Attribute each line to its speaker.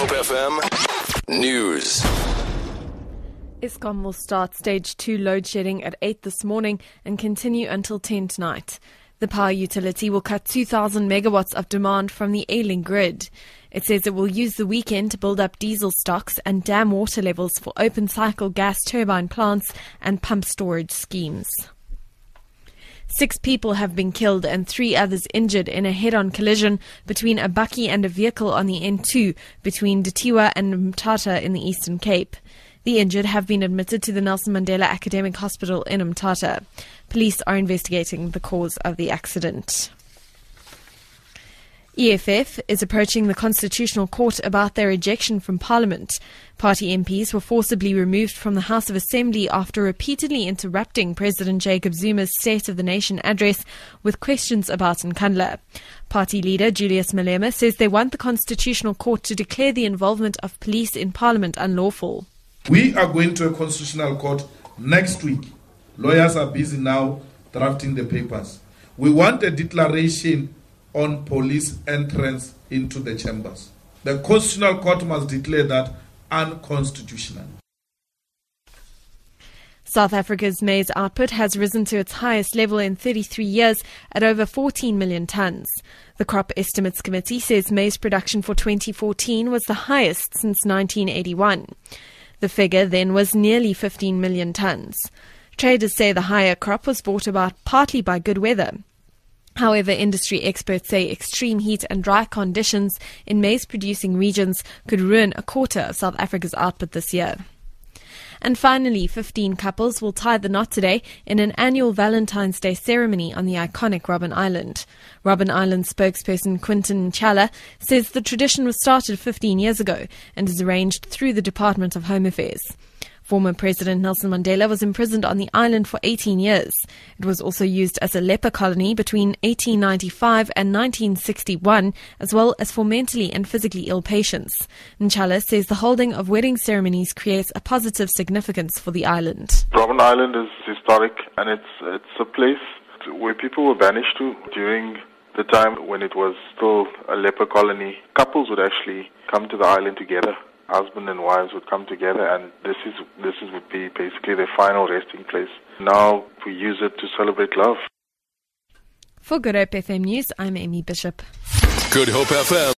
Speaker 1: Hope FM News.
Speaker 2: Eskom will start stage 2 load shedding at 8 this morning and continue until 10 tonight. The power utility will cut 2,000 megawatts of demand from the ailing grid. It says it will use the weekend to build up diesel stocks and dam water levels for open cycle gas turbine plants and pump storage schemes. Six people have been killed and three others injured in a head on collision between a bakkie and a vehicle on the N2 between Dutywa and Mthatha in the Eastern Cape. The injured have been admitted to the Nelson Mandela Academic Hospital in Mthatha. Police are investigating the cause of the accident. EFF is approaching the Constitutional Court about their ejection from Parliament. Party MPs were forcibly removed from the House of Assembly after repeatedly interrupting President Jacob Zuma's State of the Nation address with questions about Nkandla. Party leader Julius Malema says they want the Constitutional Court to declare the involvement of police in Parliament unlawful.
Speaker 3: We are going to a Constitutional Court next week. Lawyers are busy now drafting the papers. We want a declaration on police entrance into the chambers. The Constitutional Court must declare that unconstitutional.
Speaker 2: South Africa's maize output has risen to its highest level in 33 years at over 14 million tonnes. The Crop Estimates Committee says maize production for 2014 was the highest since 1981. The figure then was nearly 15 million tonnes. Traders say the higher crop was brought about partly by good weather. However, industry experts say extreme heat and dry conditions in maize producing regions could ruin a quarter of South Africa's output this year. And finally, 15 couples will tie the knot today in an annual Valentine's Day ceremony on the iconic Robben Island. Robben Island spokesperson Quinton Chala says the tradition was started 15 years ago and is arranged through the Department of Home Affairs. Former President Nelson Mandela was imprisoned on the island for 18 years. It was also used as a leper colony between 1895 and 1961, as well as for mentally and physically ill patients. Nchala says the holding of wedding ceremonies creates a positive significance for the island.
Speaker 4: Robben Island is historic and it's, it's a place where people were banished to during the time when it was still a leper colony. Couples would actually come to the island together husband and wives would come together and this is this is would be basically their final resting place. Now we use it to celebrate love.
Speaker 2: For Good Hope FM News, I'm Amy Bishop.
Speaker 1: Good Hope FM.